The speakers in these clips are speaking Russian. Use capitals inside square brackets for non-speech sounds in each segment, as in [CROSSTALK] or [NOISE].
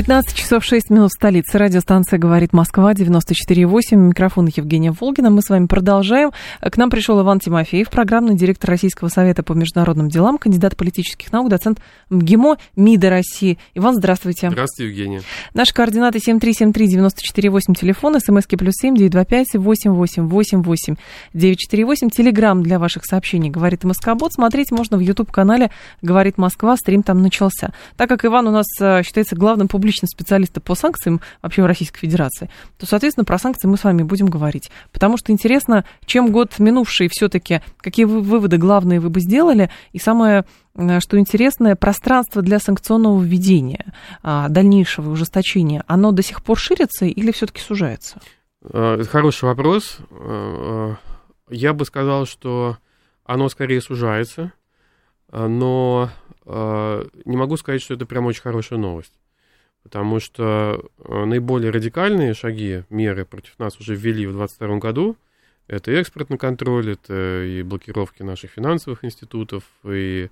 15 часов 6 минут в столице. Радиостанция «Говорит Москва», 94,8. Микрофон Евгения Волгина. Мы с вами продолжаем. К нам пришел Иван Тимофеев, программный директор Российского совета по международным делам, кандидат политических наук, доцент МГИМО МИДа России. Иван, здравствуйте. Здравствуйте, Евгения. Наши координаты 7373948, телефон, смски плюс 7 925 8888 948. Телеграмм для ваших сообщений «Говорит Москобот». Смотреть можно в YouTube-канале «Говорит Москва». Стрим там начался. Так как Иван у нас э, считается главным публиком публичным специалиста по санкциям вообще в Российской Федерации, то, соответственно, про санкции мы с вами будем говорить. Потому что интересно, чем год минувший все-таки, какие выводы главные вы бы сделали, и самое э, что интересное, пространство для санкционного введения, а, дальнейшего ужесточения, оно до сих пор ширится или все-таки сужается? Э, хороший вопрос. Э, я бы сказал, что оно скорее сужается, но не могу сказать, что это прям очень хорошая новость потому что э, наиболее радикальные шаги, меры против нас уже ввели в 2022 году. Это экспортный контроль, это и блокировки наших финансовых институтов, и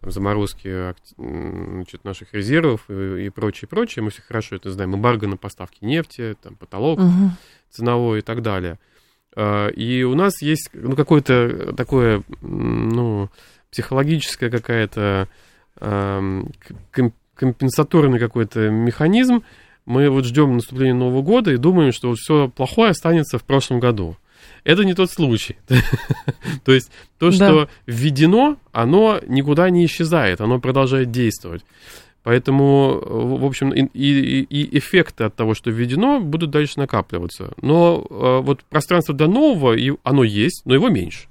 там, заморозки значит, наших резервов и, и прочее, прочее. Мы все хорошо это знаем. Эмбарго на поставки нефти, там, потолок угу. ценовой и так далее. А, и у нас есть ну, какое-то такое, ну, психологическая какая-то компенсаторный какой-то механизм. Мы вот ждем наступления Нового года и думаем, что все плохое останется в прошлом году. Это не тот случай. [LAUGHS] То есть то, что введено, оно никуда не исчезает, оно продолжает действовать. Поэтому, в общем, и, и, и эффекты от того, что введено, будут дальше накапливаться. Но э, вот пространство до нового, оно есть, но его меньше.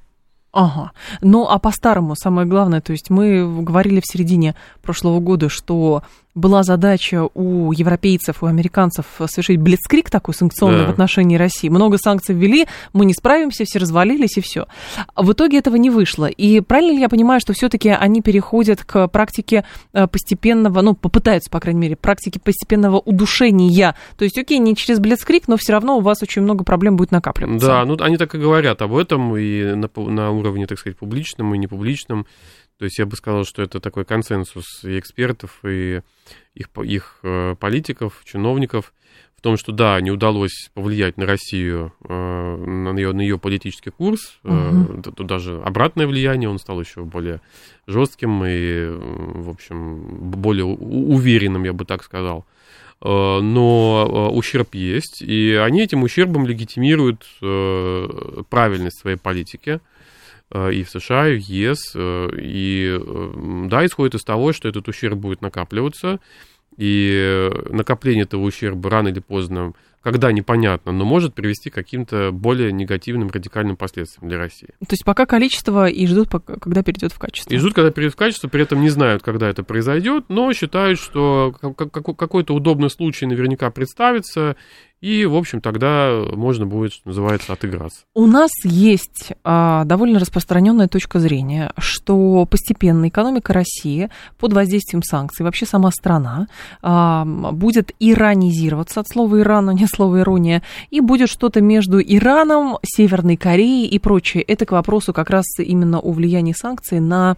Ага. Ну, а по-старому, самое главное, то есть мы говорили в середине прошлого года, что была задача у европейцев, у американцев совершить блицкрик такой санкционный да. в отношении России. Много санкций ввели, мы не справимся, все развалились и все. В итоге этого не вышло. И правильно ли я понимаю, что все-таки они переходят к практике э, постепенного, ну, попытаются, по крайней мере, практики постепенного удушения. То есть, окей, не через блицкрик, но все равно у вас очень много проблем будет накапливаться. Да, ну они так и говорят об этом и на, на уровне, так сказать, публичном и непубличном. То есть я бы сказал, что это такой консенсус и экспертов, и их, их э, политиков, чиновников в том, что да, не удалось повлиять на Россию, э, на ее, на ее политический курс, угу. тут даже обратное влияние, он стал еще более жестким и, в общем, более уверенным, я бы так сказал. Но ущерб есть, и они этим ущербом легитимируют правильность своей политики. Э, и в США, и в ЕС. Э, и э, да, исходит из того, что этот ущерб будет накапливаться, и накопление этого ущерба рано или поздно, когда непонятно, но может привести к каким-то более негативным, радикальным последствиям для России. То есть пока количество и ждут, когда перейдет в качество. И ждут, когда перейдет в качество, при этом не знают, когда это произойдет, но считают, что какой-то удобный случай наверняка представится, и, в общем, тогда можно будет, что называется, отыграться. У нас есть а, довольно распространенная точка зрения, что постепенно экономика России под воздействием санкций, вообще сама страна, а, будет иранизироваться от слова Иран, но не слова ирония, и будет что-то между Ираном, Северной Кореей и прочее. Это к вопросу как раз именно о влиянии санкций на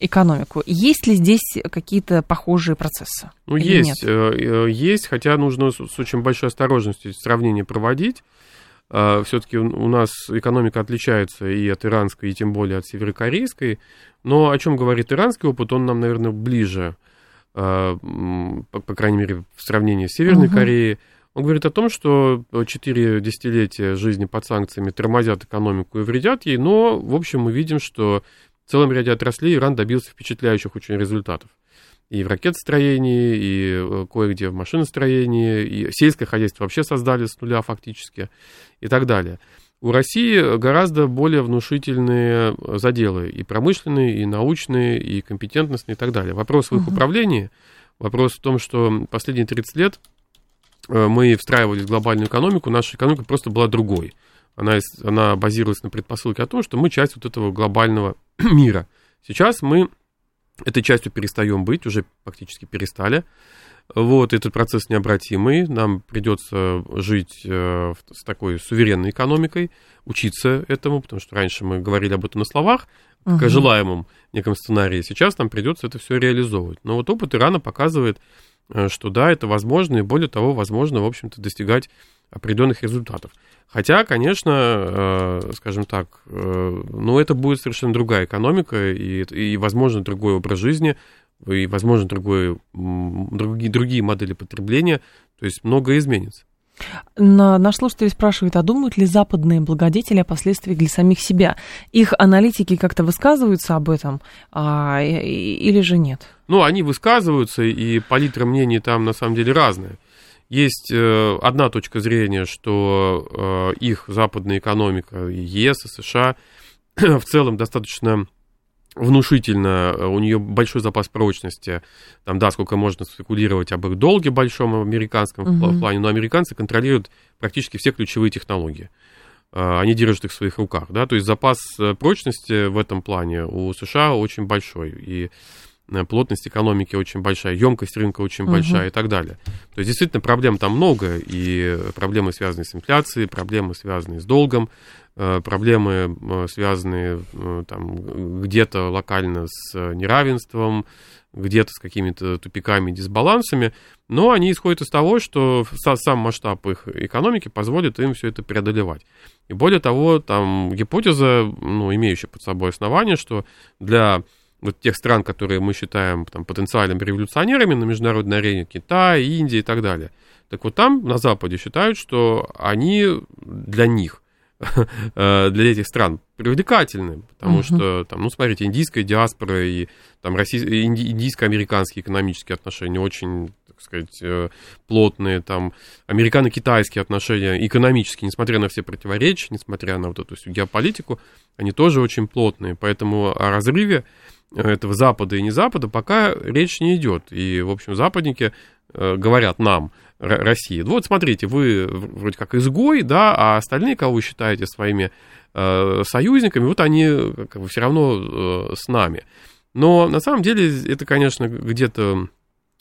экономику. Есть ли здесь какие-то похожие процессы? Ну, есть, нет? Э, э, есть, хотя нужно с очень большой осторожностью сравнение проводить. Э, Все-таки у нас экономика отличается и от иранской, и тем более от северокорейской. Но о чем говорит иранский опыт, он нам, наверное, ближе, по, крайней мере, в сравнении с Северной угу. Кореей. Он говорит о том, что четыре десятилетия жизни под санкциями тормозят экономику и вредят ей, но, в общем, мы видим, что в целом ряде отраслей Иран добился впечатляющих очень результатов. И в ракетостроении, и э, кое-где в машиностроении, и сельское хозяйство вообще создали с нуля фактически, и так далее. У России гораздо более внушительные заделы, и промышленные, и научные, и компетентностные, и так далее. Вопрос в их угу. управлении, вопрос в том, что последние 30 лет э, мы встраивались в глобальную экономику, наша экономика просто была другой. Она, она базировалась на предпосылке о том, что мы часть вот этого глобального [CLEARS THROAT] мира. Сейчас мы этой частью перестаем быть, уже фактически перестали. Вот, этот процесс необратимый, нам придется жить э, с такой суверенной экономикой, учиться этому, потому что раньше мы говорили об этом на словах, угу. как о желаемом неком сценарии, сейчас нам придется это все реализовывать. Но вот опыт Ирана показывает, э, что да, это возможно, и более того, возможно, в общем-то, достигать определенных результатов. Хотя, конечно, э, скажем так, ну, это будет совершенно другая экономика и, и возможно, другой образ жизни, и, возможно, другое, другие, другие модели потребления, то есть многое изменится. На, наш слушатель спрашивает, а думают ли западные благодетели о последствиях для самих себя? Их аналитики как-то высказываются об этом а, или же нет? Ну, они высказываются, и палитра мнений там на самом деле разная. Есть э, одна точка зрения, что э, их западная экономика, ЕС, и США [CLEARS THROAT] в целом достаточно внушительно, у нее большой запас прочности, там, да, сколько можно спекулировать об их долге большом американском uh-huh. плане, но американцы контролируют практически все ключевые технологии. Они держат их в своих руках, да, то есть запас э, прочности в этом плане у США очень большой, и э, плотность экономики очень большая, емкость рынка очень uh-huh. большая и так далее. То есть действительно проблем там много, и проблемы, связанные с инфляцией, проблемы, связанные с долгом, Э, проблемы, э, связанные э, там, где-то локально с неравенством, где-то с какими-то тупиками, дисбалансами, но они исходят из того, что сам масштаб их экономики позволит им все это преодолевать. И более того, там гипотеза, ну, имеющая под собой основание, что для вот тех стран, которые мы считаем там, потенциальными революционерами на международной арене, Китай, Индия и так далее, так вот там, на Западе, считают, что они для них [LAUGHS] – Э, для этих стран привлекательны, потому uh-huh. что, там, ну, смотрите, индийская диаспора и там российско- индийско-американские экономические отношения очень, так сказать, э, плотные, там, американо-китайские отношения экономические, несмотря на все противоречия, несмотря на вот эту всю геополитику, они тоже очень плотные, поэтому о разрыве этого Запада и не Запада пока речь не идет, и, в общем, западники э, говорят нам, России. Вот смотрите, вы вроде как изгой, да, а остальные, кого вы считаете своими э, союзниками, вот они как бы все равно э, с нами. Но на самом деле это, конечно, где-то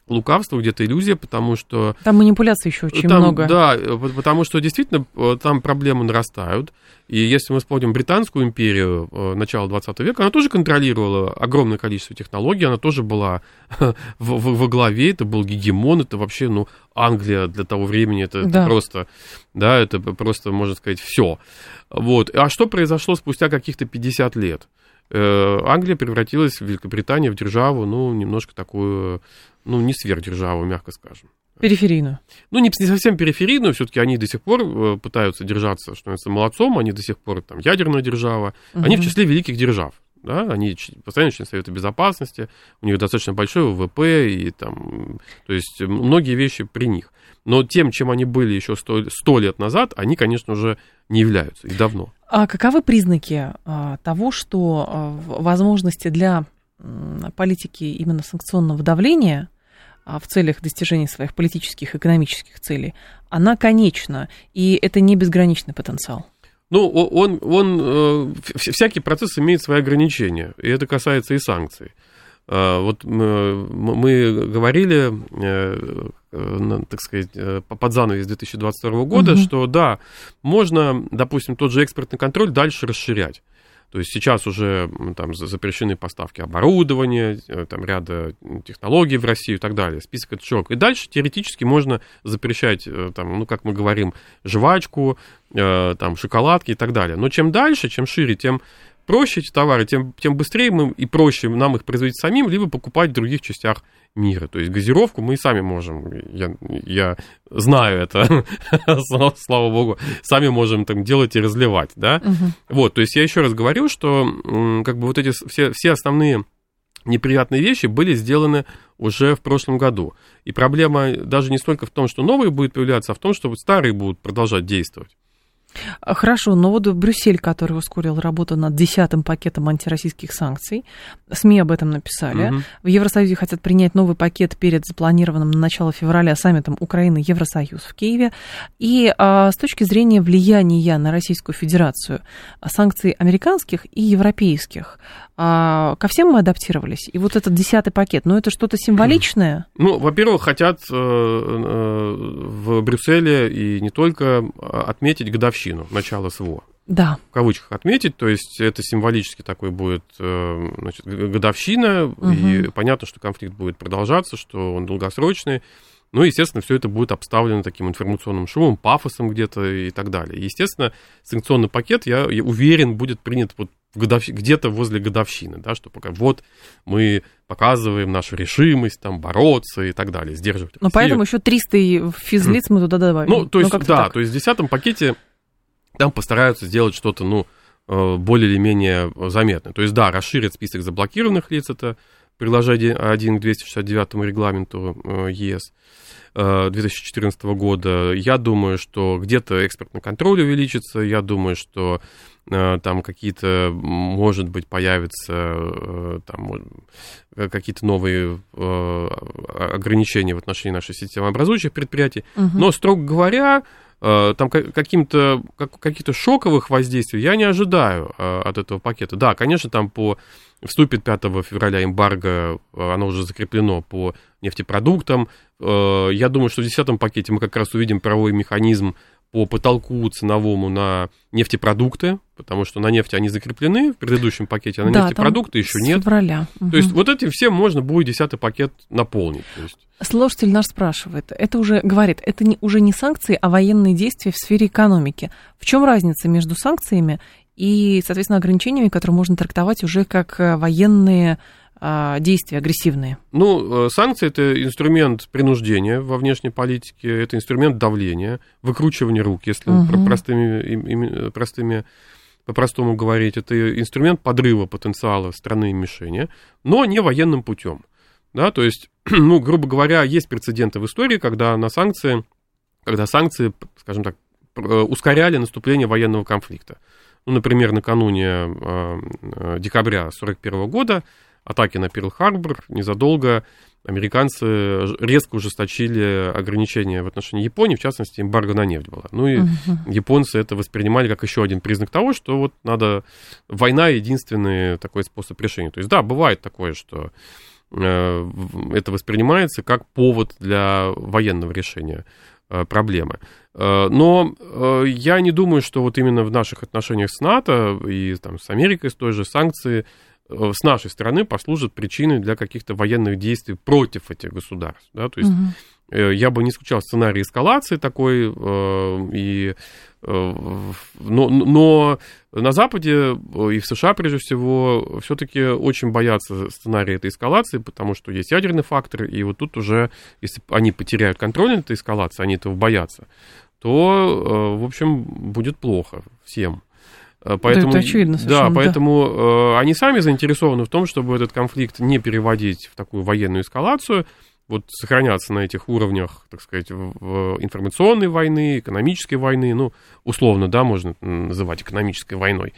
лукавство, где-то иллюзия, потому что... Там манипуляций еще очень там, много. Да, потому что действительно э, там проблемы нарастают. И если мы вспомним Британскую империю э, начала 20 века, она тоже контролировала огромное количество технологий, она тоже была [LAUGHS] во главе, это был гегемон, это вообще, ну, Англия для того времени, это, да. это просто, да, это просто, можно сказать, все. Вот. А что произошло спустя каких-то 50 лет? Э, Англия превратилась в Великобританию в державу, ну, немножко такую ну, не сверхдержаву, мягко скажем. Периферийную. Ну, не, не совсем периферийную, все-таки они до сих пор э, пытаются держаться, что называется, молодцом, они до сих пор там ядерная держава, угу. они в числе великих держав. Да, они постоянно член Совета Безопасности, у них достаточно большой ВВП, и там, то есть многие вещи при них. Но тем, чем они были еще сто лет назад, они, конечно, уже не являются, и давно. А каковы признаки а, того, что а, возможности для политики именно санкционного давления а, в целях достижения своих политических, экономических целей, она конечна, и это не безграничный потенциал. Ну, он, он, э, всякий процесс имеет свои ограничения, и это касается и санкций. Вот мы, мы говорили, э, так сказать, э, под занавес 2022 года, угу. что да, можно, допустим, тот же экспортный контроль дальше расширять. То есть сейчас уже там запрещены поставки оборудования, э, там ряда технологий в Россию и так далее. Список это широк. И дальше теоретически можно запрещать, э, там, ну, как мы говорим, жвачку, э, там, шоколадки и так далее. Но чем дальше, чем шире, тем проще эти товары, тем, тем быстрее мы и проще нам их производить самим, либо покупать в других частях мира. То есть газировку мы и сами можем, я, я знаю это, [LAUGHS] слава богу, сами можем там делать и разливать, да. Угу. Вот, то есть я еще раз говорю, что как бы вот эти все, все основные неприятные вещи были сделаны уже в прошлом году. И проблема даже не столько в том, что новые будут появляться, а в том, что вот старые будут продолжать действовать. А, хорошо, но вот Брюссель, который ускорил работу над десятым пакетом антироссийских санкций, СМИ об этом написали. Угу. В Евросоюзе хотят принять новый пакет перед запланированным на начало февраля саммитом Украины-Евросоюз в Киеве. И а, с точки зрения влияния на Российскую Федерацию санкций американских и европейских, а, ко всем мы адаптировались. И вот этот десятый пакет, ну это что-то символичное? [CLEARS THROAT] Ну, во-первых, хотят э, э, в Брюсселе и не только отметить годовщину начала СВО. Да. В кавычках отметить, то есть это символически такой будет э, значит, годовщина, угу. и понятно, что конфликт будет продолжаться, что он долгосрочный. Ну, естественно, все это будет обставлено таким информационным шумом, пафосом где-то и так далее. естественно, санкционный пакет, я, я уверен, будет принят вот годов... где-то возле годовщины, да, что пока вот мы показываем нашу решимость там бороться и так далее, сдерживать. Но поэтому еще 300 физлиц мы туда добавим. Ну, то есть, ну, да, так. то есть в десятом пакете там постараются сделать что-то, ну, э, более или менее заметное. То есть, да, расширят список заблокированных лиц, это приложение 1 к 269 регламенту э, ЕС 2014 э, года. Я думаю, что где-то экспортный контроль увеличится, я думаю, что там какие-то, может быть, появятся э, там, какие-то новые э, ограничения в отношении наших системообразующих предприятий. Угу. Но, строго говоря, там каким-то, каких-то шоковых воздействий я не ожидаю от этого пакета. Да, конечно, там по вступит 5 февраля эмбарго, оно уже закреплено по нефтепродуктам. Я думаю, что в 10 пакете мы как раз увидим правовой механизм по потолку ценовому на нефтепродукты, потому что на нефти они закреплены в предыдущем пакете, а на да, нефтепродукты еще нет. Февраля. Угу. То есть вот этим всем можно будет десятый пакет наполнить. То есть. Слушатель наш спрашивает, это уже говорит, это не, уже не санкции, а военные действия в сфере экономики. В чем разница между санкциями и, соответственно, ограничениями, которые можно трактовать уже как э, военные действия агрессивные? Ну, э, санкции это инструмент принуждения во внешней политике, это инструмент давления, выкручивания рук, если угу. простыми, простыми по-простому говорить, это инструмент подрыва потенциала страны мишени, но не военным путем. Да, то есть, [CLEARS THROAT] ну, грубо говоря, есть прецеденты в истории, когда на санкции, когда санкции, скажем так, э, ускоряли наступление военного конфликта. Ну, например, накануне э, декабря 1941 года атаки на Перл-Харбор, незадолго американцы резко ужесточили ограничения в отношении Японии, в частности, эмбарго на нефть было. Ну и угу. японцы это воспринимали как еще один признак того, что вот надо... Война единственный такой способ решения. То есть, да, бывает такое, что э, это воспринимается как повод для военного решения э, проблемы. Э, но я не думаю, что вот именно в наших отношениях с НАТО и там, с Америкой, с той же санкции, Э, с нашей стороны послужат причиной для каких-то военных действий против этих государств. Да? То есть угу. я бы не исключал сценарий эскалации такой, э, и, но, но на Западе и в США, прежде всего, все-таки очень боятся сценария этой эскалации, потому что есть ядерный фактор, и вот тут уже, если они потеряют контроль над этой эскалацией, они этого боятся, то, в общем, будет плохо всем. Поэтому, да, это очевидно Да, поэтому да. они сами заинтересованы в том, чтобы этот конфликт не переводить в такую военную эскалацию, вот сохраняться на этих уровнях, так сказать, в информационной войны, экономической войны, ну, условно, да, можно называть экономической войной,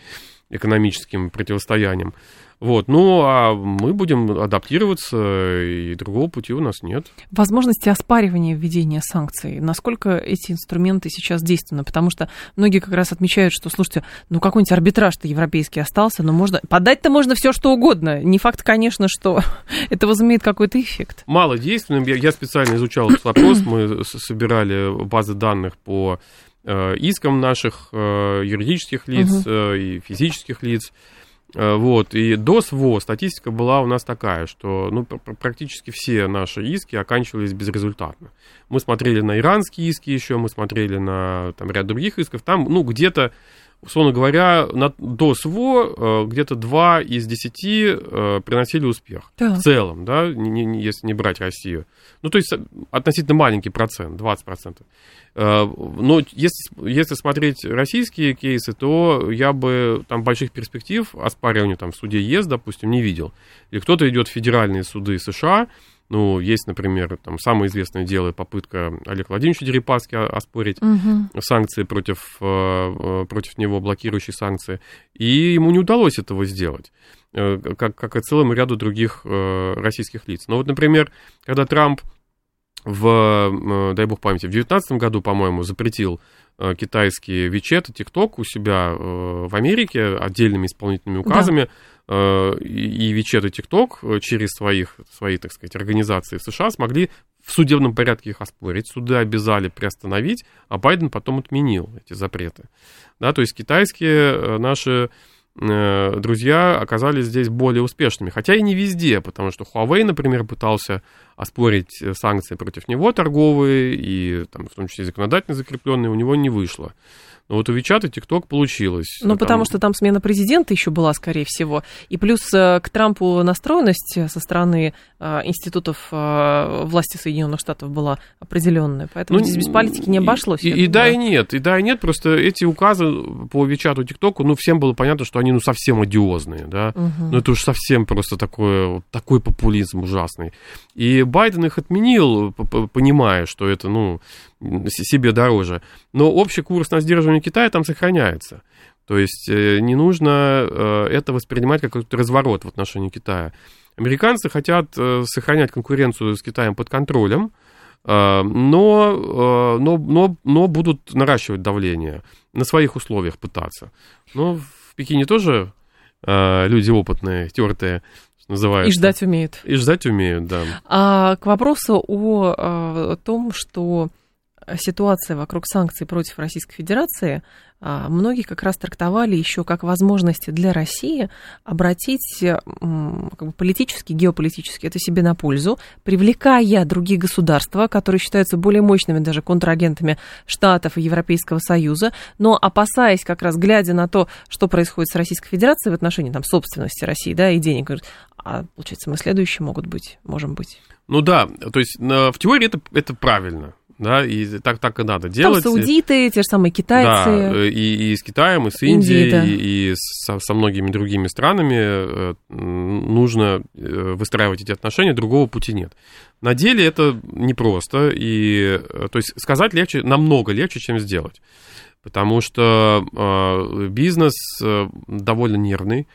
экономическим противостоянием. Вот, ну, а мы будем адаптироваться, и другого пути у нас нет. Возможности оспаривания введения санкций, насколько эти инструменты сейчас действенны? Потому что многие как раз отмечают, что, слушайте, ну, какой-нибудь арбитраж-то европейский остался, но можно... Подать-то можно все что угодно. Не факт, конечно, что [LAUGHS] это возымеет какой-то эффект. Мало действенным. Я, я специально изучал этот вопрос. Мы собирали базы данных по э, искам наших э, юридических лиц угу. и физических лиц. Э, вот, и до СВО статистика была у нас такая, что ну, практически все наши иски оканчивались безрезультатно. Мы смотрели на иранские иски еще, мы смотрели на там, ряд других исков, там, ну, где-то условно говоря, на, до СВО э, где-то 2 из 10 э, приносили успех. Да. В целом, да, не, не, если не брать Россию. Ну, то есть относительно маленький процент, 20%. Э, но если, если смотреть российские кейсы, то я бы там больших перспектив оспаривания там, в суде ЕС, допустим, не видел. Или кто-то идет в федеральные суды США, Ну, есть, например, там самое известное дело, попытка Олега Владимировича Дерипаски оспорить Мгм. санкции против, э, э, против него, блокирующие санкции, и ему не удалось этого сделать, э, как, как и целому ряду других э, российских лиц. Но вот, например, когда Трамп в, э, дай бог памяти, в 2019 году, по-моему, запретил э, китайские WeChat и TikTok у себя в Америке отдельными исполнительными указами, э, и и WeChat и TikTok э, через своих, свои, так сказать, организации в США смогли в судебном порядке их оспорить. Суды обязали приостановить, а Байден потом отменил эти запреты. Да, то есть китайские э, наши э, друзья оказались здесь более успешными. Хотя и не везде, потому что Huawei, например, пытался оспорить э, санкции против него торговые, и там, в том числе законодательно закрепленные, у него не вышло. Но вот у и TikTok получилось. Ну, Там- потому что там смена президента еще была, скорее всего. И плюс э, к Трампу настроенность со стороны э, институтов э, власти Соединенных Штатов была определенная. Поэтому Ну, здесь без политики не обошлось. И, и да, и нет, и да, и нет. Просто эти указы по Вичату, ТикТоку, ну, всем было понятно, что они, ну, совсем одиозные, да. Мгм. Ну, это уж совсем просто такое, такой популизм ужасный. И Байден их отменил, понимая, что это, ну, себе дороже. Но общий курс на сдерживание Китая там сохраняется. То есть э, не нужно э, это воспринимать как какой-то разворот в отношении Китая. Американцы хотят э, сохранять конкуренцию с Китаем под контролем, но, но, но, но будут наращивать давление, на своих условиях пытаться. Но в Пекине тоже люди опытные, тертые, называется. И ждать умеют. И ждать умеют, да. А к вопросу о, э, том, что ситуация вокруг санкций против Российской Федерации, а, многие как раз трактовали еще как возможность для России обратить как бы политически, геополитически это себе на пользу, привлекая другие государства, которые считаются более мощными даже контрагентами Штатов и Европейского Союза, но опасаясь как раз, глядя на то, что происходит с Российской Федерацией в отношении там, собственности России да, и денег, а получается, мы следующие могут быть, можем быть. Ну да, то есть в теории это, это правильно, да, и так, так и надо делать. Там саудиты, те же самые китайцы. Да, э, и, и с Китаем, и с Индией, Индией, да. и, и со, со многими другими странами э, нужно э, выстраивать эти отношения, другого пути нет. На деле это непросто, и, то есть сказать легче, намного легче, чем сделать. Потому что бизнес довольно нервный.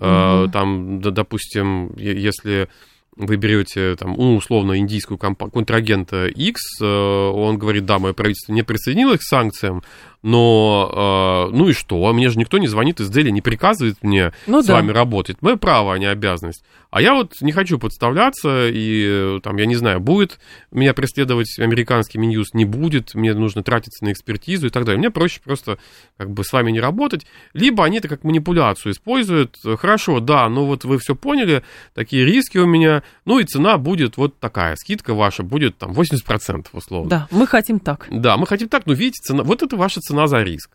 Мгм. Там, допустим, если вы берете, там, ну, условно, индийскую компа- контрагента X, э, он говорит, да, мое правительство не присоединилось к санкциям, но, э, ну и что, мне же никто не звонит из Дели, не приказывает мне Ну с да. вами работать. Мое право, а не обязанность. А я вот не хочу подставляться, и э, там, я не знаю, будет меня преследовать американский Минюс, не будет, мне нужно тратиться на экспертизу и так далее. Мне проще просто как бы с вами не работать. Либо они это как манипуляцию используют. Хорошо, да, ну вот вы все поняли, такие риски у меня, ну и цена будет вот такая, скидка ваша будет там 80% условно. Да, мы хотим так. Да, мы хотим так, но видите, цена, вот это ваша цена за риск.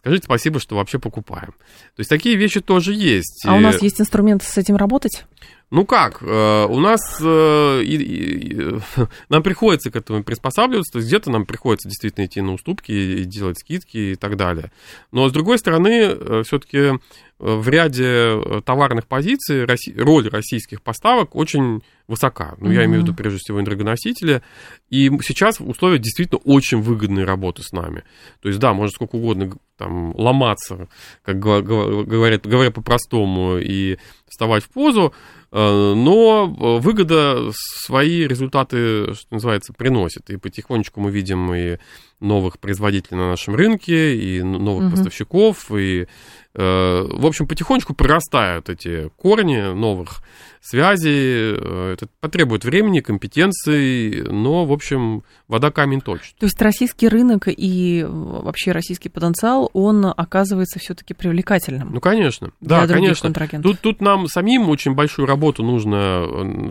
Скажите спасибо, что вообще покупаем. То есть такие вещи тоже есть. А у И- нас есть инструменты с этим работать? Ну как, э, у нас э, и- и- [LAUGHS] нам приходится к этому приспосабливаться, то есть где-то нам приходится действительно идти на уступки и делать скидки и так далее. Но с другой стороны, все-таки в ряде э, товарных позиций Росси- роль российских поставок очень высока. Ну, я Мгм. имею в виду прежде всего энергоносители. И сейчас условия действительно очень выгодной работы с нами. То есть, да, можно сколько угодно там ломаться, как го- го- говорят, говоря по-простому, и вставать в позу, э, но э, выгода свои результаты, что называется, приносит. И потихонечку мы видим и новых производителей на нашем рынке, и новых Мгм. поставщиков, и, э, в общем, потихонечку прорастают эти корни новых связей. Э, Это потребует времени, компетенций, но, в общем, вода камень точит. То есть российский рынок и вообще российский потенциал, он оказывается все-таки привлекательным Ну, конечно. для Да, других конечно. Тут, тут нам самим очень большую работу нужно э,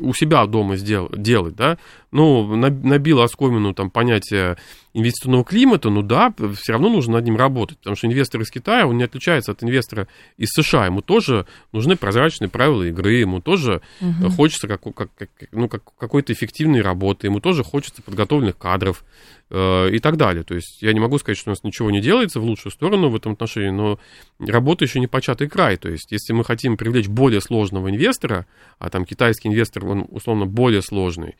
у себя дома сдел- делать, да. Ну, на- набил оскомину там понятие инвестиционного климата, ну да, все равно нужно над ним работать, потому что инвестор из Китая, он не отличается от инвестора из США, ему тоже нужны прозрачные правила игры, ему тоже э, хочется как, как- как- ну, как, какой-то эффективной работы, ему тоже хочется подготовленных кадров, и так далее. То есть я не могу сказать, что у нас ничего не делается в лучшую сторону в этом отношении, но работа еще не початый край. То есть если мы хотим привлечь более сложного инвестора, а там китайский инвестор, он условно более сложный,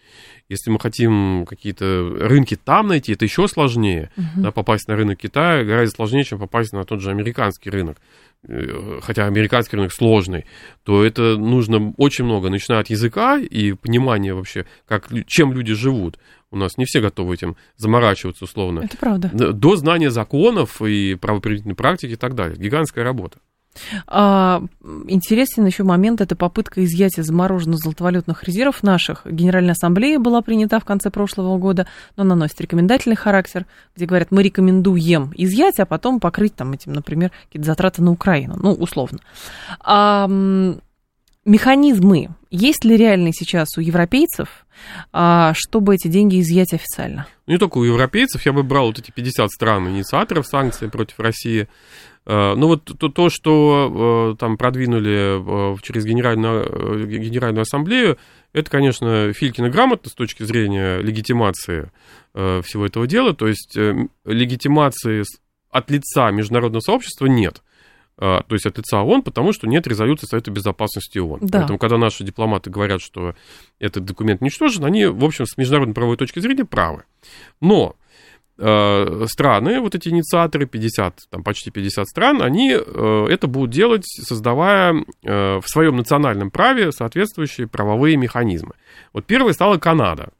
если мы хотим какие-то рынки там найти, это еще сложнее. Uh-huh. Да, попасть на рынок Китая гораздо сложнее, чем попасть на тот же американский рынок. Э, хотя американский рынок сложный, то это нужно очень много, начиная от языка и понимания вообще, как, чем люди живут. У нас не все готовы этим заморачиваться условно. Это правда. До знания законов и правоприменительной практики и так далее. Гигантская работа. А, интересен еще момент, это попытка изъятия замороженных золотовалютных резервов наших. Генеральная ассамблея была принята в конце прошлого года, но наносит рекомендательный характер, где говорят, мы рекомендуем изъять, а потом покрыть там этим, например, какие-то затраты на Украину, ну, условно. А, механизмы есть ли реальные сейчас у европейцев, а, чтобы эти деньги изъять официально? Ну, не только у европейцев, я бы брал вот эти 50 стран инициаторов санкций против России, Э, ну вот то, то что э, там продвинули э, через Генеральную, Генеральную Ассамблею, это, конечно, Филькина грамотно с точки зрения легитимации всего этого дела. То есть легитимации от лица международного сообщества нет. То есть от лица ООН, потому что нет резолюции Совета Безопасности ООН. Да. Поэтому, когда наши дипломаты говорят, что этот документ ничтожен, они, в общем, с международной правовой точки зрения правы. Но Э, страны, вот эти инициаторы, 50, там почти 50 стран, они э, это будут делать, создавая э, в своем национальном праве соответствующие правовые механизмы. Вот первой стала Канада.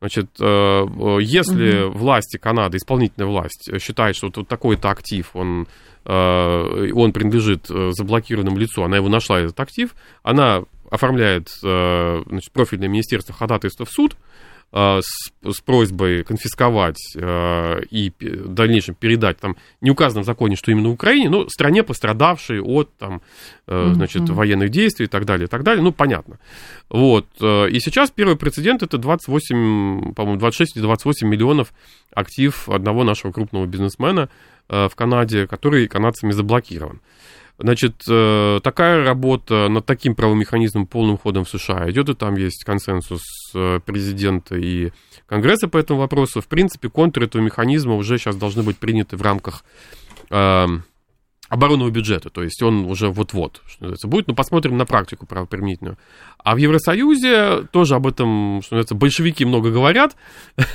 Значит, если угу. власти Канады, исполнительная власть, считает, что вот такой-то актив, он, он принадлежит заблокированному лицу, она его нашла, этот актив, она оформляет значит, профильное министерство ходатайство в суд, Э, с, с просьбой конфисковать э, и в дальнейшем передать, там не указано в законе, что именно Украине, но стране, пострадавшей от там, э, значит, mm-hmm. военных действий и так далее, и так далее, ну, понятно. Вот, и сейчас первый прецедент это 28, по-моему, 26 или 28 миллионов актив одного нашего крупного бизнесмена в Канаде, который канадцами заблокирован. Значит, э, такая работа над таким правовым механизмом полным ходом в США идет, и там есть консенсус э, президента и Конгресса по этому вопросу. В принципе, контуры этого механизма уже сейчас должны быть приняты в рамках эм, оборонного бюджета, то есть он уже вот-вот, что называется, будет, но посмотрим на практику правоприменительную. А в Евросоюзе тоже об этом, что называется, большевики много говорят.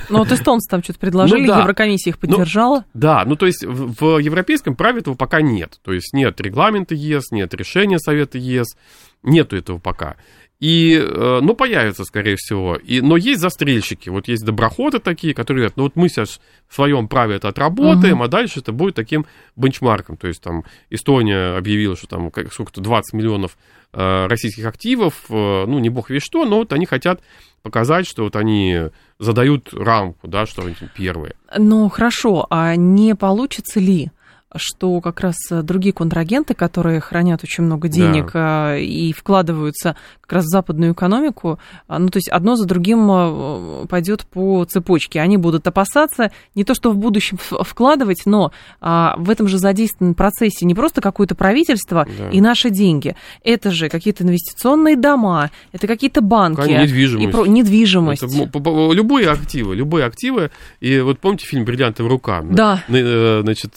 Ну вот эстонцы там что-то предложили, ну, да. Еврокомиссия их ну, поддержала. Ну, да, ну то есть в, в европейском праве этого пока нет, то есть нет регламента ЕС, нет решения Совета ЕС, нету этого пока. И, э, ну, появятся, скорее всего. И, но есть застрельщики, вот есть доброходы такие, которые говорят, ну, вот мы сейчас в своем праве это отработаем, uh-huh. а дальше это будет таким бенчмарком. То есть, там, Эстония объявила, что там сколько-то 20 миллионов э, российских активов, э, ну, не бог весь что, но вот они хотят показать, что вот они задают рамку, да, что они первые. Ну, хорошо, а не получится ли что как раз э, другие контрагенты, которые хранят очень много денег да. Э, и вкладываются как раз в западную экономику, э, ну, то есть одно за другим пойдет по цепочке. Они будут опасаться не то, что в будущем вкладывать, но а, в этом же задействованном процессе не просто какое-то правительство да. и наши деньги. Это же какие-то инвестиционные дома, это какие-то банки. Конечно, недвижимость. И про... недвижимость. Это, любые активы, любые активы. И вот помните фильм «Бриллиантовая рука»? Да. Значит,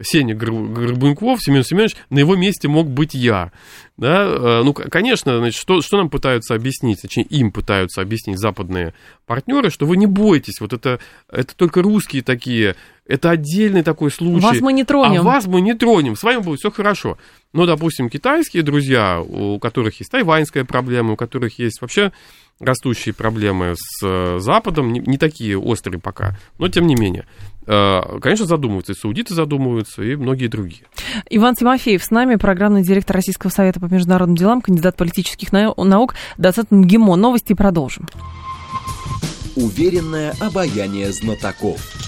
Сеня Горбунков, Семен Семенович, на его месте мог быть я. Да? Э, ну, конечно, значит, что, что нам пытаются объяснить, точнее, им пытаются объяснить западные партнеры, что вы не бойтесь, вот это, это только русские такие, это отдельный такой случай. Вас мы не тронем. А вас мы не тронем, с вами будет все хорошо. Но, допустим, китайские друзья, у которых есть тайваньская проблема, у которых есть вообще растущие проблемы с э, Западом, не, не такие острые пока, но тем не менее. Э, конечно, задумываются, и саудиты задумываются, и многие другие. Иван Тимофеев с нами, программный директор Российского совета по международным делам, кандидат политических наук, доцент МГИМО. Новости продолжим. Уверенное обаяние знатоков.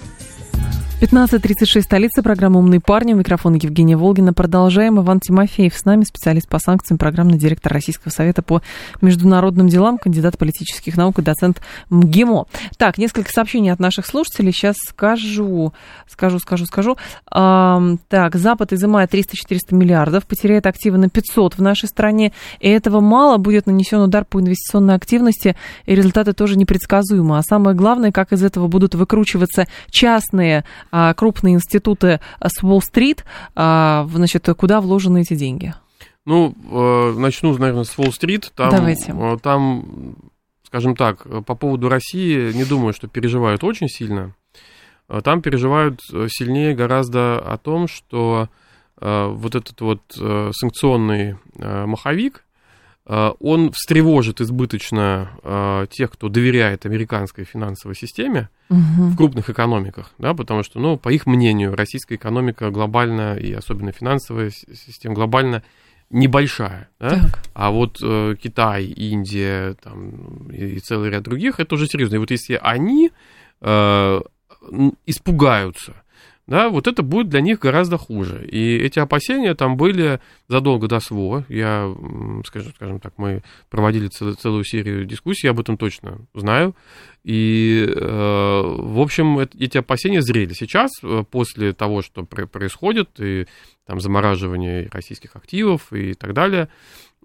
15.36, столица, программа «Умные парни». У микрофона Евгения Волгина. Продолжаем. Иван Тимофеев с нами, специалист по санкциям, программный директор Российского совета по международным делам, кандидат политических наук и доцент МГИМО. Так, несколько сообщений от наших слушателей. Сейчас скажу, скажу, скажу, скажу. А, так, Запад изымает 300-400 миллиардов, потеряет активы на 500 в нашей стране. И этого мало, будет нанесен удар по инвестиционной активности, и результаты тоже непредсказуемы. А самое главное, как из этого будут выкручиваться частные крупные институты с Уолл-стрит, а, значит, куда вложены эти деньги? Ну, э, начну, наверное, с Уолл-стрит. Там, Давайте. Э, там, скажем так, по поводу России не думаю, что переживают очень сильно. Э, там переживают сильнее гораздо о том, что вот этот вот санкционный маховик, он встревожит избыточно тех, кто доверяет американской финансовой системе, угу. в крупных экономиках, да, потому что, ну, по их мнению, российская экономика глобально, и особенно финансовая система глобально небольшая, да? а вот э, Китай, Индия там, и, и целый ряд других, это уже серьезно. И вот если они э, испугаются, да, вот это будет для них гораздо хуже. И эти опасения там были задолго до СВО. Я, скажем, скажем так, мы проводили цел, целую серию дискуссий, я об этом точно знаю. И, э, в общем, эти опасения зрели. Сейчас, э, после того, что происходит, и там замораживание российских активов и так далее,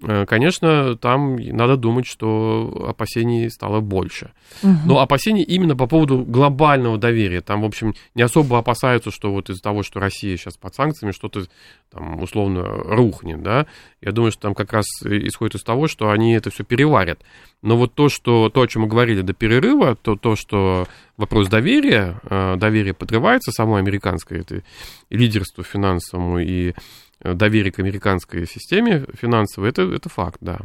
конечно, там надо думать, что опасений стало больше. Угу. Но опасений именно по поводу глобального доверия. Там, в общем, не особо опасаются, что вот из-за того, что Россия сейчас под санкциями, что-то там условно рухнет, да. Я думаю, что там как раз исходит из того, что они это все переварят. Но вот то, что, то, о чем мы говорили до перерыва, то, то что вопрос доверия, э, доверие подрывается самой американской это лидерству финансовому и Э, доверие к американской системе финансовой, это, это факт, да.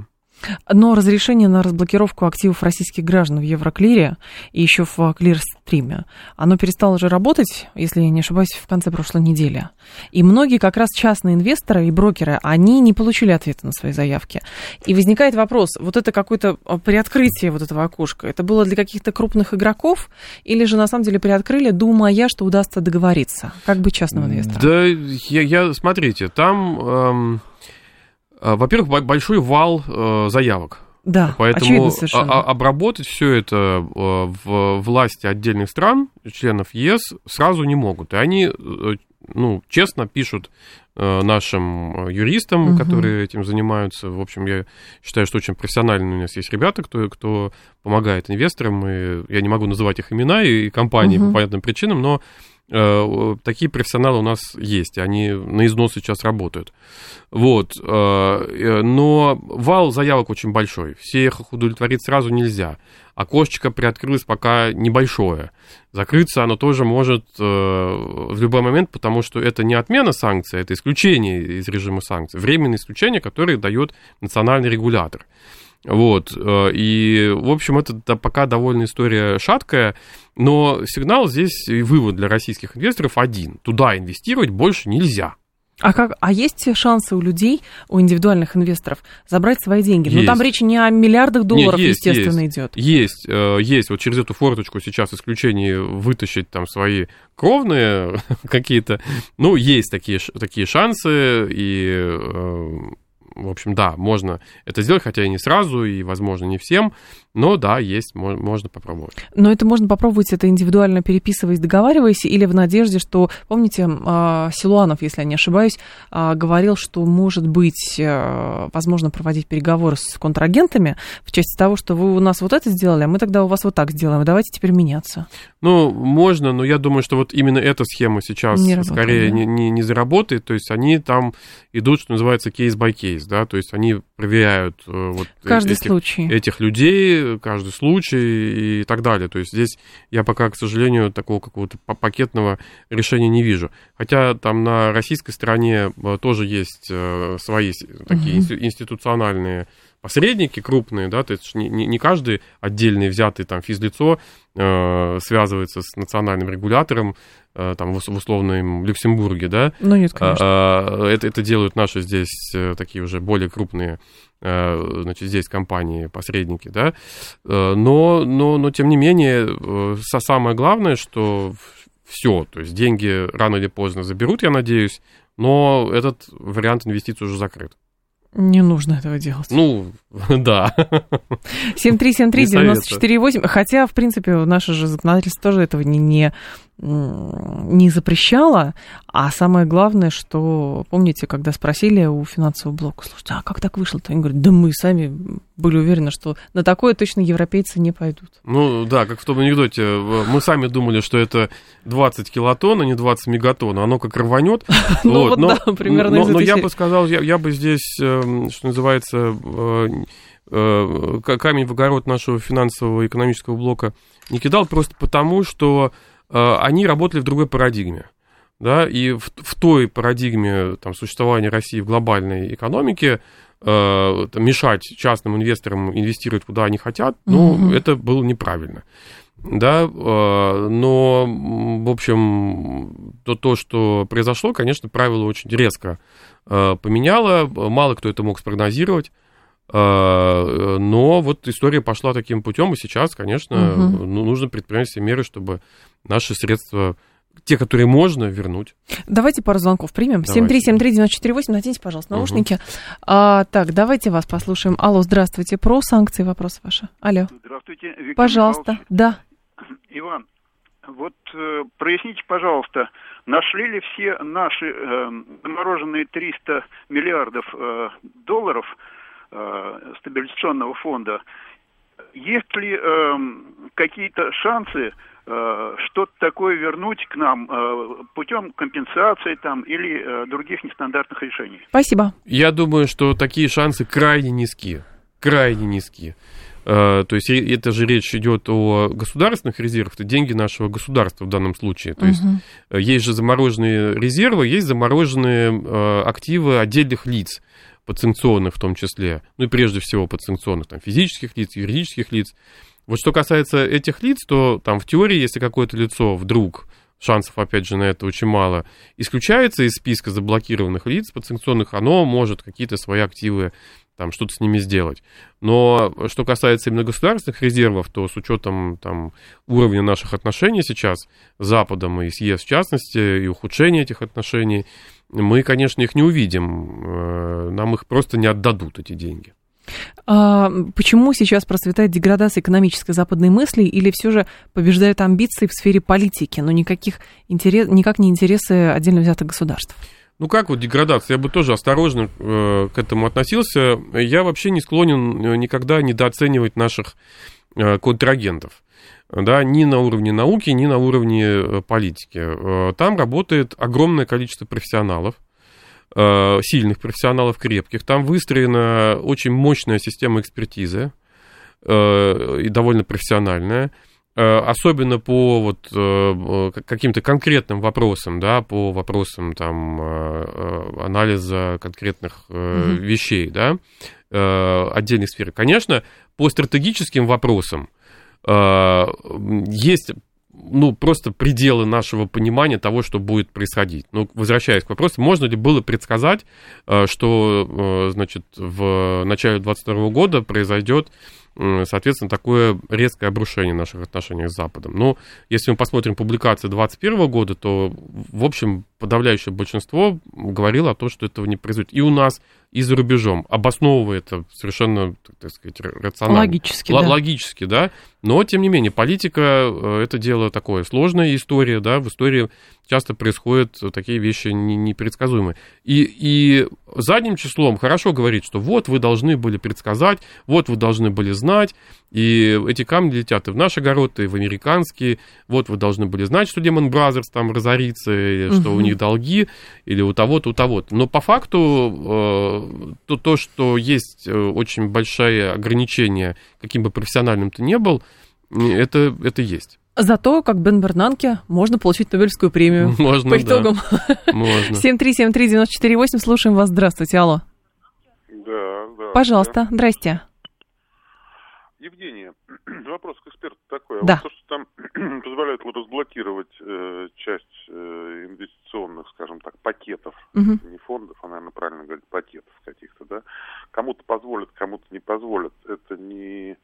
Но разрешение на разблокировку активов российских граждан в Евроклире и еще в Клирстриме, оно перестало же работать, если я не ошибаюсь, в конце прошлой недели. И многие как раз частные инвесторы и брокеры, они не получили ответа на свои заявки. И возникает вопрос, вот это какое-то а, приоткрытие вот этого окошка, это было для каких-то крупных игроков или же на самом деле приоткрыли, думая, что удастся договориться, как бы частным инвесторам? Да, я, я смотрите, там... Эм во-первых, большой вал э, заявок. Да, Поэтому обработать все это э, в власти отдельных стран, членов ЕС, сразу не могут. И они, э, ну, честно пишут нашим юристам, угу. которые этим занимаются. В общем, я считаю, что очень профессионально у нас есть ребята, кто, кто помогает инвесторам. И я не могу называть их имена и компании угу. по понятным причинам, но такие профессионалы у нас есть, они на износ сейчас работают. Вот. Э, э, но вал заявок очень большой, всех удовлетворить сразу нельзя. Окошечко приоткрылось пока небольшое. Закрыться оно тоже может в любой момент, потому что это не отмена санкций, это исключение из режима санкций. Временное исключение, которое дает национальный регулятор. Вот, э, и, в общем, это пока довольно история шаткая, но сигнал здесь и вывод для российских инвесторов один. Туда инвестировать больше нельзя. А, как, а есть шансы у людей, у индивидуальных инвесторов забрать свои деньги? Ну, есть. Но там речь не о миллиардах долларов, Нет, есть, естественно, есть, идет. Есть, э, есть. Вот через эту форточку сейчас исключение вытащить там свои кровные [LAUGHS] какие-то. Ну, есть такие, такие шансы, и э, в общем, да, можно это сделать, хотя и не сразу, и, возможно, не всем, но да, есть, можно попробовать. Но это можно попробовать, это индивидуально переписываясь, договариваясь, или в надежде, что, помните, а, Силуанов, если я не ошибаюсь, а, говорил, что, может быть, э, возможно проводить переговоры с контрагентами в части того, что вы у нас вот это сделали, а мы тогда у вас вот так сделаем, давайте теперь меняться. Ну, можно, но я думаю, что вот именно эта схема сейчас не работает, скорее да? не, не, не заработает, то есть они там идут, что называется, case by case, да, то есть они проверяют э, вот Каждый этих, случай. этих людей, каждый случай и так далее. То есть здесь я пока, к сожалению, такого какого-то пакетного решения не вижу. Хотя там на российской стороне э, тоже есть э, свои такие угу. институциональные посредники крупные, да, то есть не, не каждый отдельный взятый там физлицо э, связывается с национальным регулятором, э, там в, в условном Люксембурге, да. Ну нет, конечно. Э, это, это делают наши здесь э, такие уже более крупные Э, значит, здесь компании, посредники, да, э, но, но, но тем не менее, самое главное, что все. То есть деньги рано или поздно заберут, я надеюсь, но этот вариант инвестиций уже закрыт. Не нужно этого делать. Ну, [LAUGHS] да. 7373948. Хотя, в принципе, наше же законодательство тоже этого не, не не запрещала, а самое главное, что, помните, когда спросили у финансового блока, слушайте, а как так вышло-то? Они говорят, да мы сами были уверены, что на такое точно европейцы не пойдут. Ну, да, как в том анекдоте, мы сами думали, что это 20 килотонн, а не 20 мегатонн, оно как рванет. [LAUGHS] Ну, вот, да, примерно Но я бы сказал, я бы здесь, эм, что называется, э, э, камень в огород нашего финансового экономического блока не кидал просто потому, что Э, они работали в другой парадигме. Да, и в, в той парадигме там, существования России в глобальной экономике э, мешать частным инвесторам инвестировать куда они хотят, ну, mm-hmm. это было неправильно. Да, э, но, в общем, то, то, что произошло, конечно, правила очень резко э, поменяло, мало кто это мог спрогнозировать. Э, но вот история пошла таким путем, и сейчас, конечно, угу. ну, нужно предпринять все меры, чтобы наши средства те, которые можно вернуть. Давайте пару звонков примем. 7373948, наденьте, пожалуйста, наушники. Угу. А, так, давайте вас послушаем. Алло, здравствуйте. Про санкции вопрос ваш. Алло. Здравствуйте, Виктор Пожалуйста, Михайлович. да. [CLEARS THROAT] Иван, вот э, проясните, пожалуйста, нашли ли все наши э, замороженные 300 миллиардов э, долларов э, стабилизационного фонда, есть ли э, какие-то шансы Э, что-то такое вернуть к нам э, путем компенсации там или э, других нестандартных решений. Спасибо. Я думаю, что такие шансы крайне низкие. Крайне низкие. То есть это же речь идет о государственных резервах, это деньги нашего государства в данном случае. То есть угу. есть же замороженные резервы, есть замороженные активы отдельных лиц, подсанкционных в том числе, ну и прежде всего подсанкционных, там, физических лиц, юридических лиц. Вот что касается этих лиц, то там в теории, если какое-то лицо вдруг, шансов, опять же, на это очень мало, исключается из списка заблокированных лиц подсанкционных, оно может какие-то свои активы там что-то с ними сделать. Но что касается именно государственных резервов, то с учетом там, уровня наших отношений сейчас с Западом и с ЕС в частности, и ухудшения этих отношений, мы, конечно, их не увидим. Э, нам их просто не отдадут, эти деньги. А почему сейчас процветает деградация экономической западной мысли или все же побеждают амбиции в сфере политики, но никаких интерес, никак не интересы отдельно взятых государств? Ну как вот деградация? Я бы тоже осторожно э, к этому относился. Я вообще не склонен э, никогда недооценивать наших э, контрагентов. Да, ни на уровне науки, ни на уровне э, политики. Э, там работает огромное количество профессионалов, Э, сильных профессионалов, крепких. Там выстроена очень мощная система экспертизы э, и довольно профессиональная. Э, особенно по вот каким-то конкретным вопросам, да, по вопросам там анализа конкретных mm-hmm. вещей, да, отдельных сфер. Конечно, по стратегическим вопросам есть ну, просто пределы нашего понимания того, что будет происходить. Ну, возвращаясь к вопросу, можно ли было предсказать, э, что, э, значит, в начале 2022 года произойдет соответственно, такое резкое обрушение наших отношений с Западом. Но если мы посмотрим публикации 2021 года, то, в общем, подавляющее большинство говорило о том, что этого не произойдет. И у нас, и за рубежом, обосновывая это совершенно, так сказать, рационально. Логически, Л- да. Логически, да. Но, тем не менее, политика э, – это дело такое сложная история, да, в истории часто происходят такие вещи непредсказуемые. И, и задним числом хорошо говорить, что вот вы должны были предсказать, вот вы должны были знать, и эти камни летят и в наш огород, и в американские. Вот вы должны были знать, что Demon Brothers там разорится, или угу. что у них долги, или у того-то, у того-то. Но по факту э, то, то, что есть э, очень большое ограничение, каким бы профессиональным ты не был, это, это есть. Зато, как Бен Бернанке, можно получить Нобелевскую премию. [LAUGHS] Можно, По итогам. Да. Можно. [LAUGHS] 7373948, слушаем вас. Здравствуйте, алло. Да, да. Пожалуйста, здрасте. Евгения, [CLEARS THROAT] вопрос к эксперту такой. А да. Вот то, что там [CLEARS THROAT] позволяет вот разблокировать э, часть э, инвестиционных, скажем так, пакетов, угу. не фондов, а, наверное, правильно говорить, пакетов каких-то, да, кому-то позволят, кому-то не позволят. Это не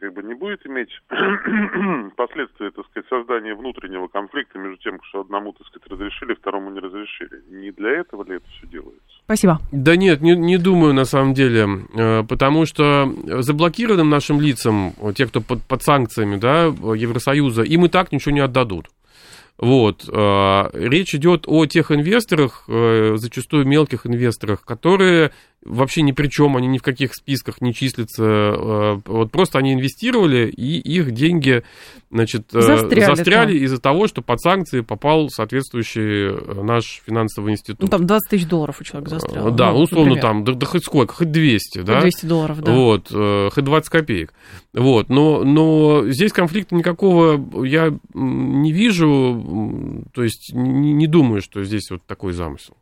как бы не будет иметь [CLEARS THROAT] последствия, так сказать, создания внутреннего конфликта между тем, что одному, так сказать, разрешили, второму не разрешили. Не для этого ли это все делается? Спасибо. Да нет, не, не думаю на самом деле, потому что заблокированным нашим лицам, те, кто под, под санкциями, да, Евросоюза, им и так ничего не отдадут. Вот. Речь идет о тех инвесторах, э, зачастую мелких инвесторах, которые вообще ни при чем, они ни в каких списках не числятся. Э, вот просто они инвестировали, и их деньги, значит, э, застряли, застряли из-за того, что под санкции попал соответствующий э, наш финансовый институт. Ну, там 20 тысяч долларов у человека застрял. Да, ну, условно например. там, да, да хоть сколько, хоть 200, да? 200 долларов, да. Вот, хоть 20 копеек. Вот, но, но здесь конфликта никакого я не вижу, то есть не, не думаю, что здесь вот такой замысел.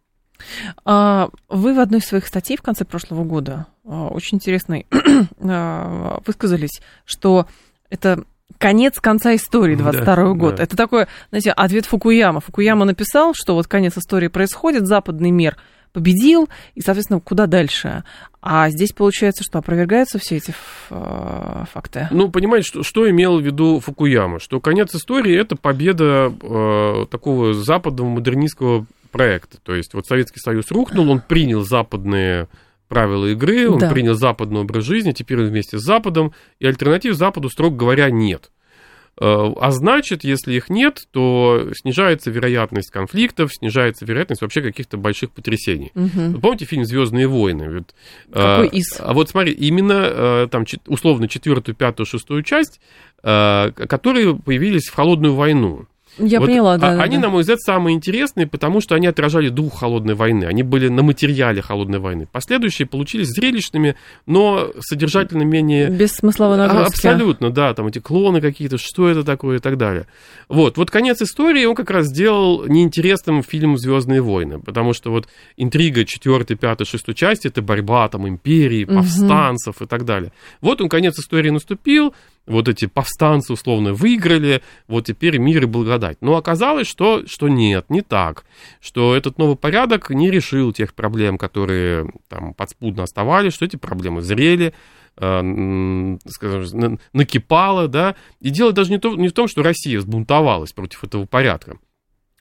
А, вы в одной из своих статей в конце прошлого года а, очень интересной [CLEARS THROAT] а, высказались, что это конец конца истории 22 да, год. Да. Это такой, знаете, ответ Фукуяма. Фукуяма написал, что вот конец истории происходит, западный мир победил, и, соответственно, куда дальше? А здесь получается, что опровергаются все эти факты. Ну, понимаете, что, что имел в виду Фукуяма? Что конец истории это победа э, такого западного модернистского проекта. То есть вот Советский Союз рухнул, он принял западные правила игры, он да. принял западный образ жизни, теперь он вместе с Западом, и альтернатив Западу, строго говоря, нет. Э, а значит, если их нет, то снижается вероятность конфликтов, снижается вероятность вообще каких-то больших потрясений. Угу. помните фильм Звездные войны? Какой из? А вот смотри, именно э, там условно четвертую, пятую, шестую часть, которые появились в холодную войну. Я вот поняла, да. А, они, да. на мой взгляд, самые интересные, потому что они отражали дух холодной войны. Они были на материале холодной войны. Последующие получились зрелищными, но содержательно менее... Без смысловой нагрузки. Абсолютно, да. Там эти клоны какие-то, что это такое и так далее. Вот. Вот конец истории он как раз сделал неинтересным фильм «Звездные войны», потому что вот интрига 4, 5, 6 части — это борьба там империи, повстанцев угу. и так далее. Вот он, конец истории наступил, вот эти повстанцы условно выиграли, вот теперь мир и благодать. Но оказалось, что, что нет, не так, что этот новый порядок не решил тех проблем, которые там подспудно оставались, что эти проблемы зрели, э, скажем, накипало, да, и дело даже не, то, не в том, что Россия сбунтовалась против этого порядка,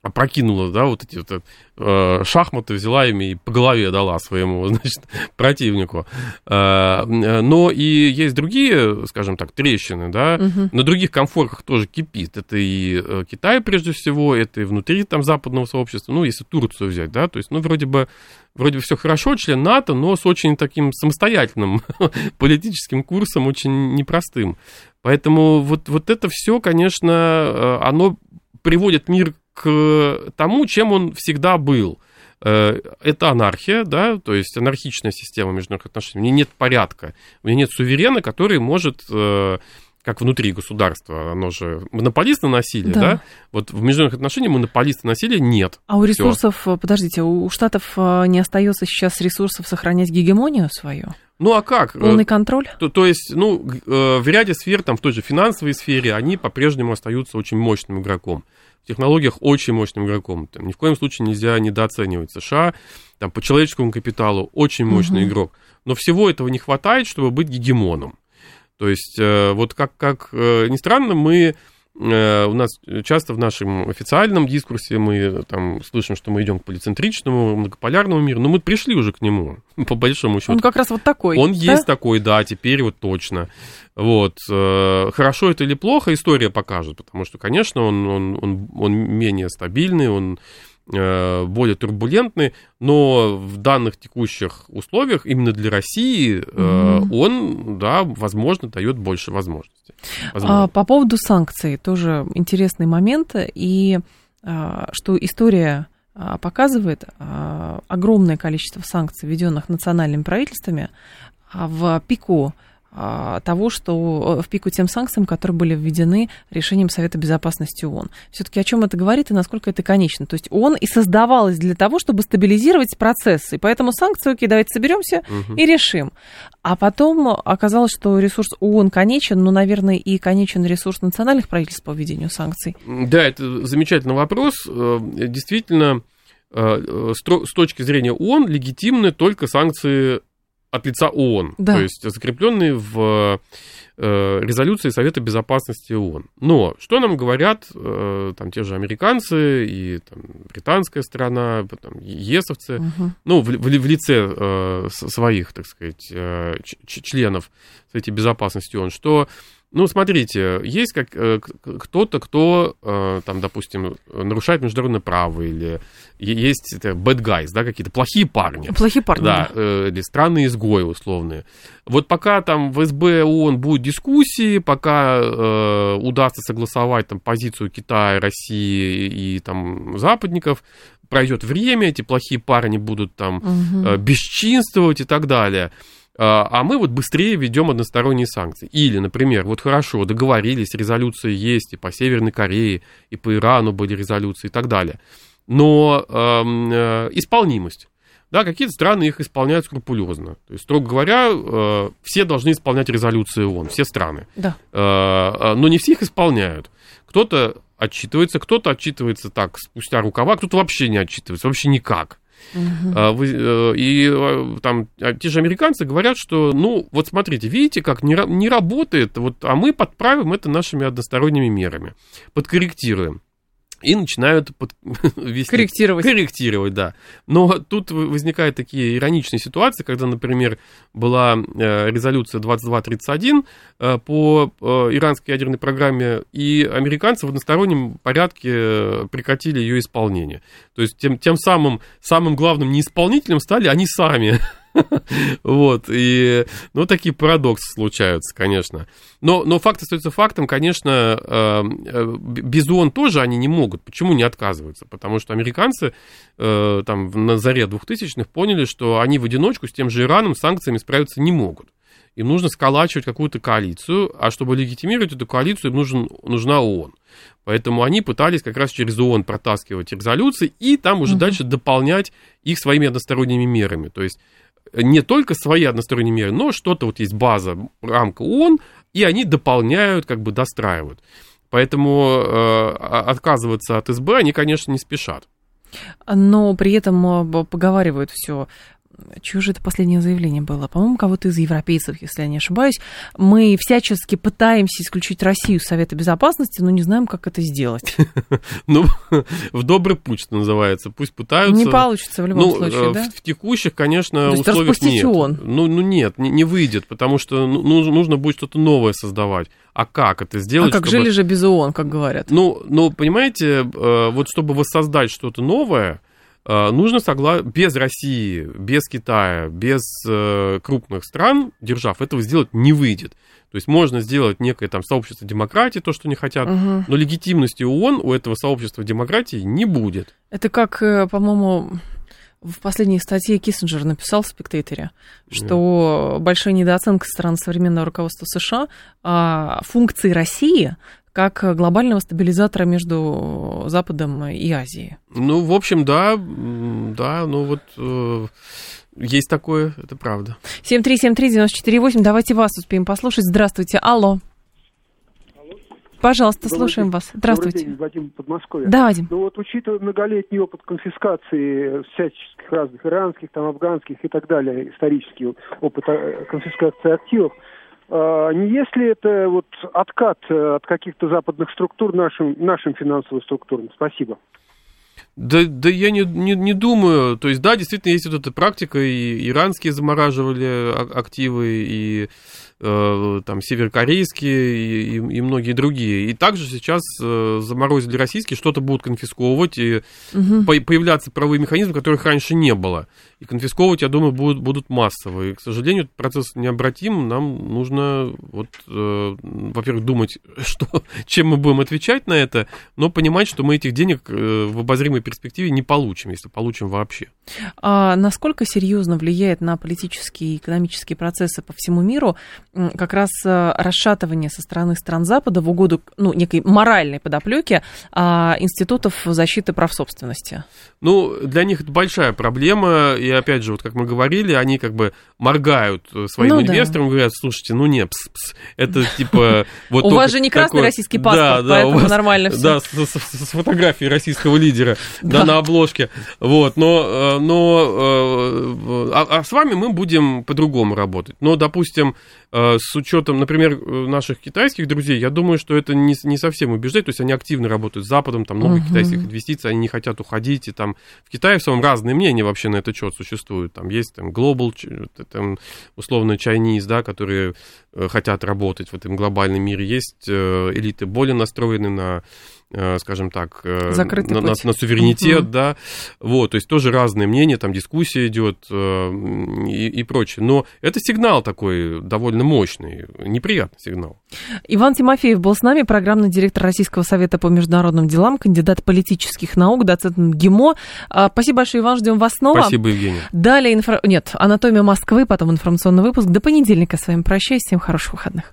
опрокинула, да, вот эти вот, э, шахматы, взяла ими и по голове дала своему, [LAUGHS] значит, противнику. Э, но и есть другие, скажем так, трещины, да, угу. на других комфорках тоже кипит. Это и э, Китай, прежде всего, это и внутри там западного сообщества, ну, если Турцию взять, да, то есть, ну, вроде бы, вроде бы все хорошо, член НАТО, но с очень таким самостоятельным [LAUGHS] политическим курсом, очень непростым. Поэтому вот, вот это все, конечно, э, оно приводит мир к тому, чем он всегда был. Э, это анархия, да, то есть анархичная система международных отношений. У меня нет порядка, у меня нет суверена, который может э, как внутри государства, оно же монополист на насилие, да. да? Вот в международных отношениях монополиста насилия нет. А у ресурсов, Всё. подождите, у Штатов э, не остается сейчас ресурсов сохранять гегемонию свою? Ну а как? Полный контроль? То, то есть, ну, в ряде сфер, там в той же финансовой сфере, они по-прежнему остаются очень мощным игроком технологиях очень мощным игроком. Там, ни в коем случае нельзя недооценивать США. Там, по человеческому капиталу очень мощный угу. игрок. Но всего этого не хватает, чтобы быть гегемоном. То есть, э, вот как, как э, ни странно, мы у нас часто в нашем официальном дискурсе мы там слышим, что мы идем к полицентричному, многополярному миру, но мы пришли уже к нему, [LAUGHS] по большому счету. Он как раз вот такой. Он да? есть такой, да, теперь вот точно. Вот. Э, хорошо это или плохо, история покажет, потому что, конечно, он, он, он, он менее стабильный, он Э, более турбулентный, но в данных текущих условиях именно для России mm-hmm. он, да, возможно, дает больше возможностей. А, по поводу санкций тоже интересный момент, и а, что история а, показывает огромное количество санкций, введенных национальными правительствами, в пику а, того, что э, в пику тем санкциям, которые были введены решением Совета Безопасности ООН. Все-таки о чем это говорит и насколько это конечно? То есть ООН и создавалась для того, чтобы стабилизировать процессы. И поэтому санкции, окей, давайте соберемся угу. и решим. А потом оказалось, что ресурс ООН конечен, но, наверное, и конечен ресурс национальных правительств по введению санкций. Да, это замечательный вопрос. Э, действительно, э, с точки зрения ООН легитимны только санкции от лица ООН, да. то есть закрепленные в э, резолюции Совета Безопасности ООН. Но что нам говорят э, там те же американцы и там, британская сторона, там, ЕСовцы, угу. ну, в, в, в лице э, своих, так сказать, э, членов Совета Безопасности ООН, что ну, смотрите, есть как, э, кто-то, кто, э, там, допустим, нарушает международное право, или есть это bad guys, да, какие-то плохие парни. Плохие парни, да. да. Э, или странные изгои условные. Вот пока там в СБ ООН будут дискуссии, пока э, удастся согласовать там позицию Китая, России и там западников, пройдет время, эти плохие парни будут там угу. бесчинствовать и так далее – а, а мы вот быстрее ведем односторонние санкции. Или, например, вот хорошо, договорились, резолюции есть и по Северной Корее, и по Ирану были резолюции и так далее. Но эм, э, исполнимость. Да, какие-то страны их исполняют скрупулезно. То есть, строго говоря, э, все должны исполнять резолюции ООН, все страны. Да. Э, э но не все их исполняют. Кто-то отчитывается, кто-то отчитывается так, спустя рукава, кто-то вообще не отчитывается, вообще никак. Угу. И э, там а, те же американцы говорят, что, ну, вот смотрите, видите, как не, не работает, вот, а мы подправим это нашими односторонними мерами, подкорректируем и начинают под... [LAUGHS] вести... корректировать. Корректировать, да. Но тут возникают такие ироничные ситуации, когда, например, была э, резолюция 2231 э, по э, иранской ядерной программе, и американцы в одностороннем порядке прекратили ее исполнение. То есть тем, тем самым, самым главным неисполнителем стали они сами. [LAUGHS] [LAUGHS] Вот, и, ну, такие парадоксы случаются, конечно. Но, но факт остается фактом, конечно, эм, э, без ООН тоже они не могут. Почему не отказываются? Потому что американцы э, там на заре 2000-х поняли, что они в одиночку с тем же Ираном санкциями справиться не могут. Им нужно сколачивать какую-то коалицию, а чтобы легитимировать эту коалицию, им нужен, нужна ООН. Поэтому они пытались как раз через ООН протаскивать резолюции и там уже угу. дальше дополнять их своими односторонними мерами. То есть не только свои односторонние меры, но что-то вот есть база, рамка ООН, и они дополняют, как бы достраивают. Поэтому э, отказываться от СБ они, конечно, не спешат. Но при этом э, поговаривают все чье же это последнее заявление было? По-моему, кого-то из европейцев, если я не ошибаюсь. Мы всячески пытаемся исключить Россию из Совета Безопасности, но не знаем, как это сделать. [LAUGHS] Ну, в добрый путь, что называется. Пусть пытаются. Не получится в любом ну, случае, да? В текущих, конечно, условиях нет. Ну, ну нет, не, выйдет, потому что ну, нужно будет что-то новое создавать. А как это сделать? А как жили же без ООН, как говорят? Ну, ну, понимаете, э, вот чтобы воссоздать что-то новое, Э, нужно согла... без России, без Китая, без э, крупных стран, держав, этого сделать не выйдет. То есть можно сделать некое там сообщество демократии, то, что не хотят, угу. но легитимности ООН у этого сообщества демократии не будет. Это как, э, по-моему, в последней статье Киссинджер написал в «Спектейторе», что yeah. большая недооценка стран современного руководства США а функции России как глобального стабилизатора между Западом и Азией. Ну, в общем, да, да, ну вот э, есть такое, это правда. 7373948, давайте вас успеем послушать. Здравствуйте, алло. Пожалуйста, Добрый слушаем день. вас. Здравствуйте. Добрый день, Вадим Подмосковье. Да, Вадим. Ну вот, учитывая многолетний опыт конфискации всяческих разных иранских, там, афганских и так далее, исторический опыт э, конфискации активов, не если это вот откат э, от каких-то западных структур нашим, нашим финансовым структурам? Спасибо. Да, да я не, не, не думаю. То есть, да, действительно, есть вот эта практика, и иранские замораживали а, активы, и Э, там северокорейские и, и, и многие другие. И также сейчас э, заморозили российские, что-то будут конфисковывать, и угу. по, появляться правовые механизмы, которых раньше не было. И конфисковывать, я думаю, будут, будут массово. И, к сожалению, этот процесс необратим. Нам нужно, вот, э, во-первых, думать, [LAUGHS] что, чем мы будем отвечать на это, но понимать, что мы этих денег э, в обозримой перспективе не получим, если получим вообще. А насколько серьезно влияет на политические и экономические процессы по всему миру как раз э, расшатывание со стороны стран Запада в угоду ну, некой моральной подоплеки а, институтов защиты прав собственности? Ну, для них это большая проблема, и опять же, вот как мы говорили, они как бы моргают своим ну, инвесторам, да. говорят, слушайте, ну не, пс, пс, это типа... [LAUGHS] Вот У вас же не красный российский паспорт, поэтому нормально все. [LAUGHS] Да, с фотографией российского лидера, [LAUGHS] да, на обложке, вот, но, э, но э, а, а с вами мы будем по-другому работать. Но, допустим, э, с учетом, например, наших китайских друзей, я думаю, что это не, не совсем убеждает, то есть они активно работают с Западом, там много uh-huh. китайских инвестиций, они не хотят уходить, и там в Китае в самом разные мнения вообще на этот счет существуют, там есть там Global, там, условно Chinese, да, которые э, хотят работать в этом глобальном мире, есть э, элиты более настроены на Э, скажем так, э, на, на, на суверенитет, угу. да, вот, то есть тоже разные мнения, там дискуссия идет э, и, и прочее, но это сигнал такой довольно мощный, неприятный сигнал. Иван Тимофеев был с нами, программный директор Российского совета по международным делам, кандидат политических наук, доцент ГИМО. А, спасибо большое, Иван, ждем вас снова. Спасибо, Евгений. Далее, инфо... нет, анатомия Москвы, потом информационный выпуск. До понедельника с вами прощаюсь, всем хороших выходных.